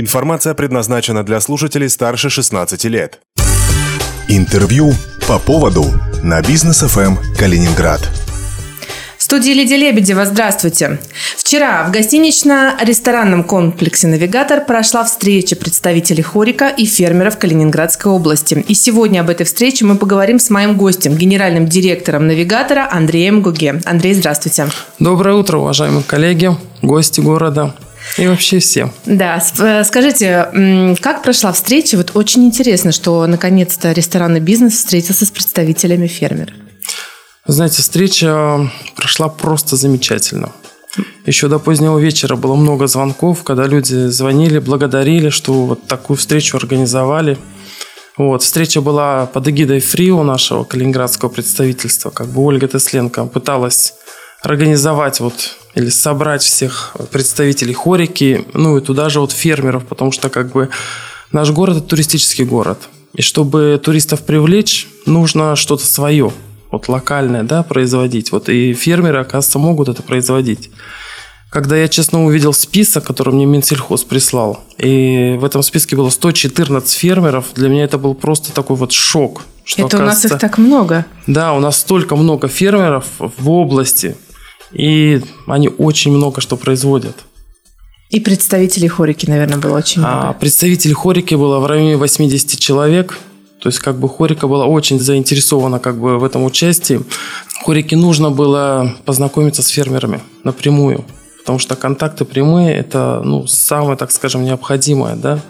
Информация предназначена для слушателей старше 16 лет. Интервью по поводу на бизнес ФМ Калининград. В студии Лидия Лебедева, здравствуйте. Вчера в гостинично-ресторанном комплексе «Навигатор» прошла встреча представителей хорика и фермеров Калининградской области. И сегодня об этой встрече мы поговорим с моим гостем, генеральным директором «Навигатора» Андреем Гуге. Андрей, здравствуйте. Доброе утро, уважаемые коллеги, гости города. И вообще все. Да, э, скажите, как прошла встреча? Вот очень интересно, что наконец-то ресторанный бизнес встретился с представителями фермеров. Знаете, встреча прошла просто замечательно. Еще до позднего вечера было много звонков, когда люди звонили, благодарили, что вот такую встречу организовали. Вот, встреча была под эгидой ФРИО нашего калининградского представительства. Как бы Ольга Тесленко пыталась организовать вот или собрать всех представителей хорики, ну и туда же вот фермеров, потому что как бы наш город это туристический город. И чтобы туристов привлечь, нужно что-то свое, вот локальное, да, производить. Вот и фермеры, оказывается, могут это производить. Когда я, честно, увидел список, который мне Минсельхоз прислал, и в этом списке было 114 фермеров, для меня это был просто такой вот шок. Что, это у нас их так много. Да, у нас столько много фермеров в области, и они очень много что производят. И представителей хорики, наверное, было очень а, много. А, представителей хорики было в районе 80 человек. То есть, как бы Хорика была очень заинтересована как бы в этом участии. Хорике нужно было познакомиться с фермерами напрямую, потому что контакты прямые – это ну, самое, так скажем, необходимое, да.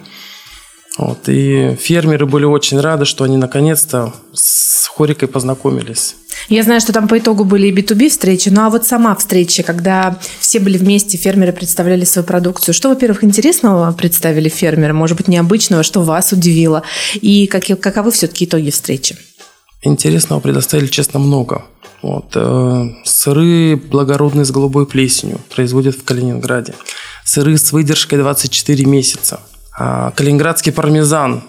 Вот, и фермеры были очень рады, что они наконец-то с Хорикой познакомились. Я знаю, что там по итогу были и B2B встречи, ну а вот сама встреча, когда все были вместе, фермеры представляли свою продукцию. Что, во-первых, интересного представили фермеры, может быть, необычного, что вас удивило? И как, каковы все-таки итоги встречи? Интересного предоставили, честно, много. Вот, э, сыры благородные с голубой плесенью производят в Калининграде. Сыры с выдержкой 24 месяца. А, калининградский пармезан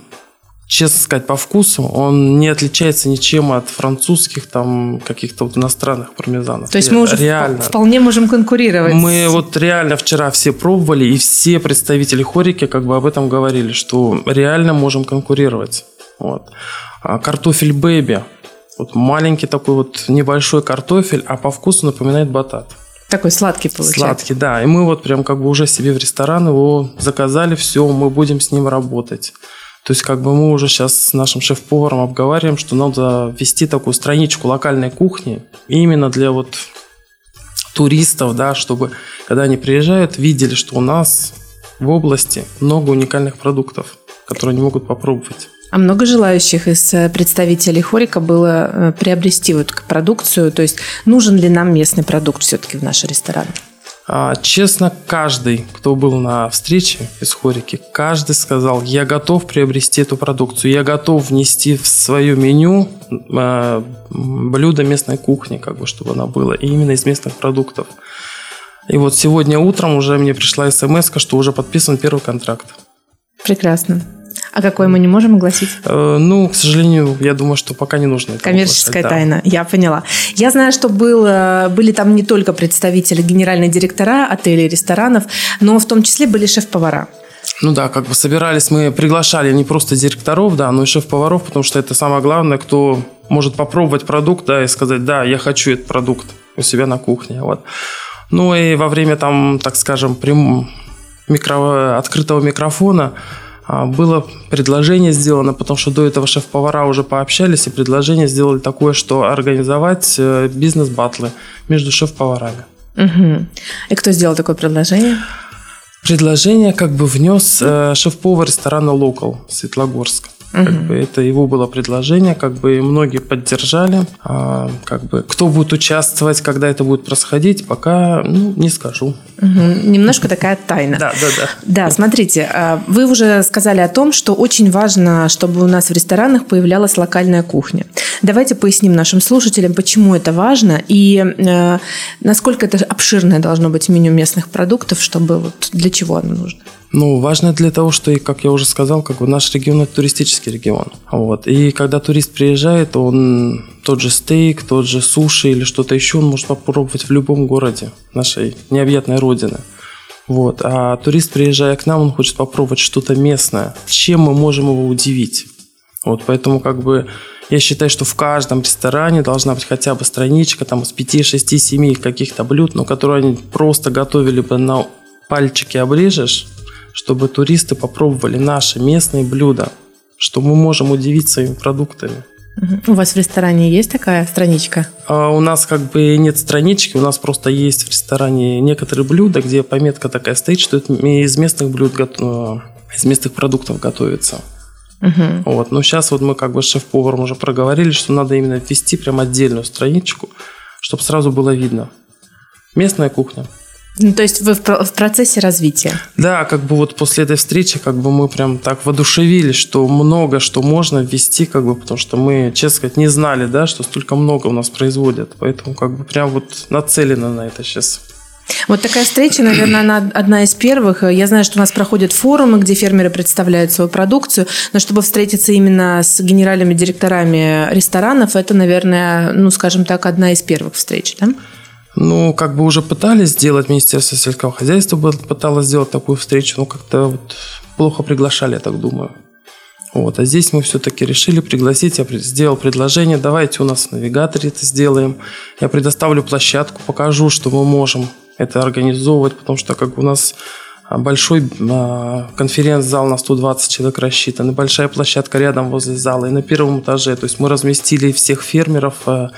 честно сказать, по вкусу он не отличается ничем от французских, там, каких-то вот иностранных пармезанов. То есть мы уже реально. вполне можем конкурировать. Мы вот реально вчера все пробовали, и все представители хорики как бы об этом говорили, что реально можем конкурировать. Вот. А картофель бэби. Вот маленький такой вот небольшой картофель, а по вкусу напоминает батат. Такой сладкий получается. Сладкий, да. И мы вот прям как бы уже себе в ресторан его заказали, все, мы будем с ним работать. То есть как бы мы уже сейчас с нашим шеф-поваром обговариваем, что надо ввести такую страничку локальной кухни именно для вот туристов, да, чтобы когда они приезжают, видели, что у нас в области много уникальных продуктов, которые они могут попробовать. А много желающих из э, представителей Хорика было э, приобрести вот продукцию? То есть нужен ли нам местный продукт все-таки в наш ресторан? А, честно, каждый, кто был на встрече из Хорики, каждый сказал, я готов приобрести эту продукцию, я готов внести в свое меню а, блюдо местной кухни, как бы, чтобы она была, и именно из местных продуктов. И вот сегодня утром уже мне пришла смс, что уже подписан первый контракт. Прекрасно. А какой мы не можем огласить? Э, ну, к сожалению, я думаю, что пока не нужно. Коммерческая оглашать, тайна, да. я поняла. Я знаю, что было, были там не только представители, генеральные директора отелей, ресторанов, но в том числе были шеф-повара. Ну да, как бы собирались, мы приглашали не просто директоров, да, но и шеф-поваров, потому что это самое главное, кто может попробовать продукт, да, и сказать, да, я хочу этот продукт у себя на кухне, вот. Ну и во время там, так скажем, прям микро... открытого микрофона было предложение сделано, потому что до этого шеф-повара уже пообщались, и предложение сделали такое, что организовать э, бизнес-батлы между шеф-поварами. Угу. И кто сделал такое предложение? Предложение как бы внес э, шеф-повар ресторана «Локал» Светлогорск. Угу. Как бы это его было предложение, как бы многие поддержали. А, как бы кто будет участвовать, когда это будет происходить, пока ну, не скажу. Угу. Немножко такая тайна. Да, да, да. Да, смотрите, а, вы уже сказали о том, что очень важно, чтобы у нас в ресторанах появлялась локальная кухня. Давайте поясним нашим слушателям, почему это важно и э, насколько это обширное должно быть меню местных продуктов, чтобы вот для чего оно нужно. Ну, важно для того, что, как я уже сказал, как бы наш регион – это туристический регион. Вот. И когда турист приезжает, он тот же стейк, тот же суши или что-то еще, он может попробовать в любом городе нашей необъятной родины. Вот. А турист, приезжая к нам, он хочет попробовать что-то местное. Чем мы можем его удивить? Вот, поэтому как бы я считаю, что в каждом ресторане должна быть хотя бы страничка там из 5, 6, 7 каких-то блюд, но которые они просто готовили бы на пальчики оближешь, чтобы туристы попробовали наши местные блюда, что мы можем удивить своими продуктами. У вас в ресторане есть такая страничка? А у нас как бы нет странички, у нас просто есть в ресторане некоторые блюда, где пометка такая стоит, что это из местных блюд, из местных продуктов готовится. Угу. Вот. Но сейчас вот мы как бы с шеф-поваром уже проговорили, что надо именно ввести прям отдельную страничку, чтобы сразу было видно. Местная кухня. Ну, то есть вы в, в процессе развития? Да, как бы вот после этой встречи как бы мы прям так воодушевились, что много что можно ввести, как бы, потому что мы, честно сказать, не знали, да, что столько много у нас производят. Поэтому как бы прям вот нацелено на это сейчас. Вот такая встреча, наверное, она одна из первых. Я знаю, что у нас проходят форумы, где фермеры представляют свою продукцию, но чтобы встретиться именно с генеральными директорами ресторанов, это, наверное, ну, скажем так, одна из первых встреч, да? Ну, как бы уже пытались сделать, Министерство сельского хозяйства пыталось сделать такую встречу, но как-то вот плохо приглашали, я так думаю. Вот, а здесь мы все-таки решили пригласить, я сделал предложение, давайте у нас в навигаторе это сделаем. Я предоставлю площадку, покажу, что мы можем это организовывать, потому что как у нас большой а, конференц-зал на 120 человек рассчитан, и большая площадка рядом возле зала, и на первом этаже. То есть мы разместили всех фермеров а,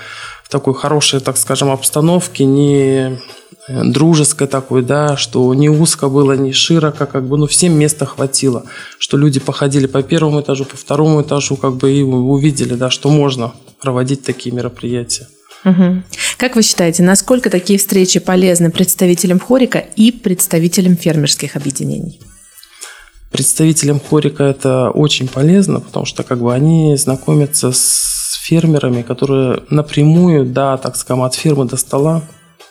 в такой хорошей, так скажем, обстановке, не э, дружеской такой, да, что не узко было, не широко, как бы, ну, всем места хватило, что люди походили по первому этажу, по второму этажу, как бы, и увидели, да, что можно проводить такие мероприятия. Угу. Как вы считаете, насколько такие встречи полезны представителям хорика и представителям фермерских объединений? Представителям хорика это очень полезно, потому что как бы они знакомятся с фермерами, которые напрямую, да, так скажем, от фермы до стола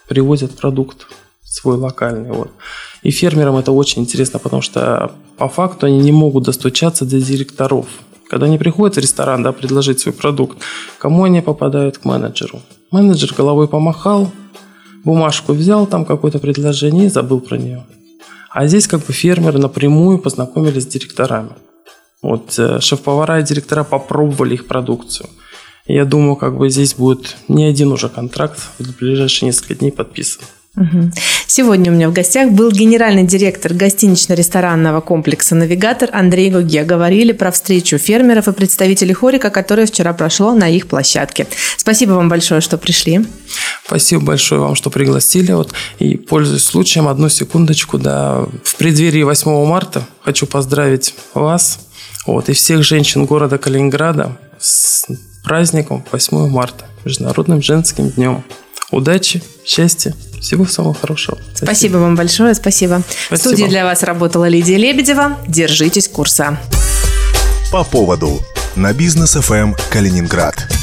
привозят продукт свой локальный. Вот. И фермерам это очень интересно, потому что по факту они не могут достучаться до директоров. Когда они приходят в ресторан, да, предложить свой продукт, кому они попадают? К менеджеру. Менеджер головой помахал, бумажку взял, там какое-то предложение и забыл про нее. А здесь как бы фермеры напрямую познакомились с директорами. Вот э, шеф-повара и директора попробовали их продукцию. Я думаю, как бы здесь будет не один уже контракт в ближайшие несколько дней подписан. Сегодня у меня в гостях был генеральный директор гостинично-ресторанного комплекса «Навигатор» Андрей Гуге. Говорили про встречу фермеров и представителей хорика, которая вчера прошло на их площадке. Спасибо вам большое, что пришли. Спасибо большое вам, что пригласили. Вот, и, пользуясь случаем, одну секундочку, да, в преддверии 8 марта хочу поздравить вас вот, и всех женщин города Калининграда с праздником 8 марта, Международным женским днем. Удачи, счастья, всего самого хорошего. Спасибо, спасибо вам большое, спасибо. спасибо. В студии для вас работала Лидия Лебедева. Держитесь курса. По поводу на бизнес ФМ Калининград.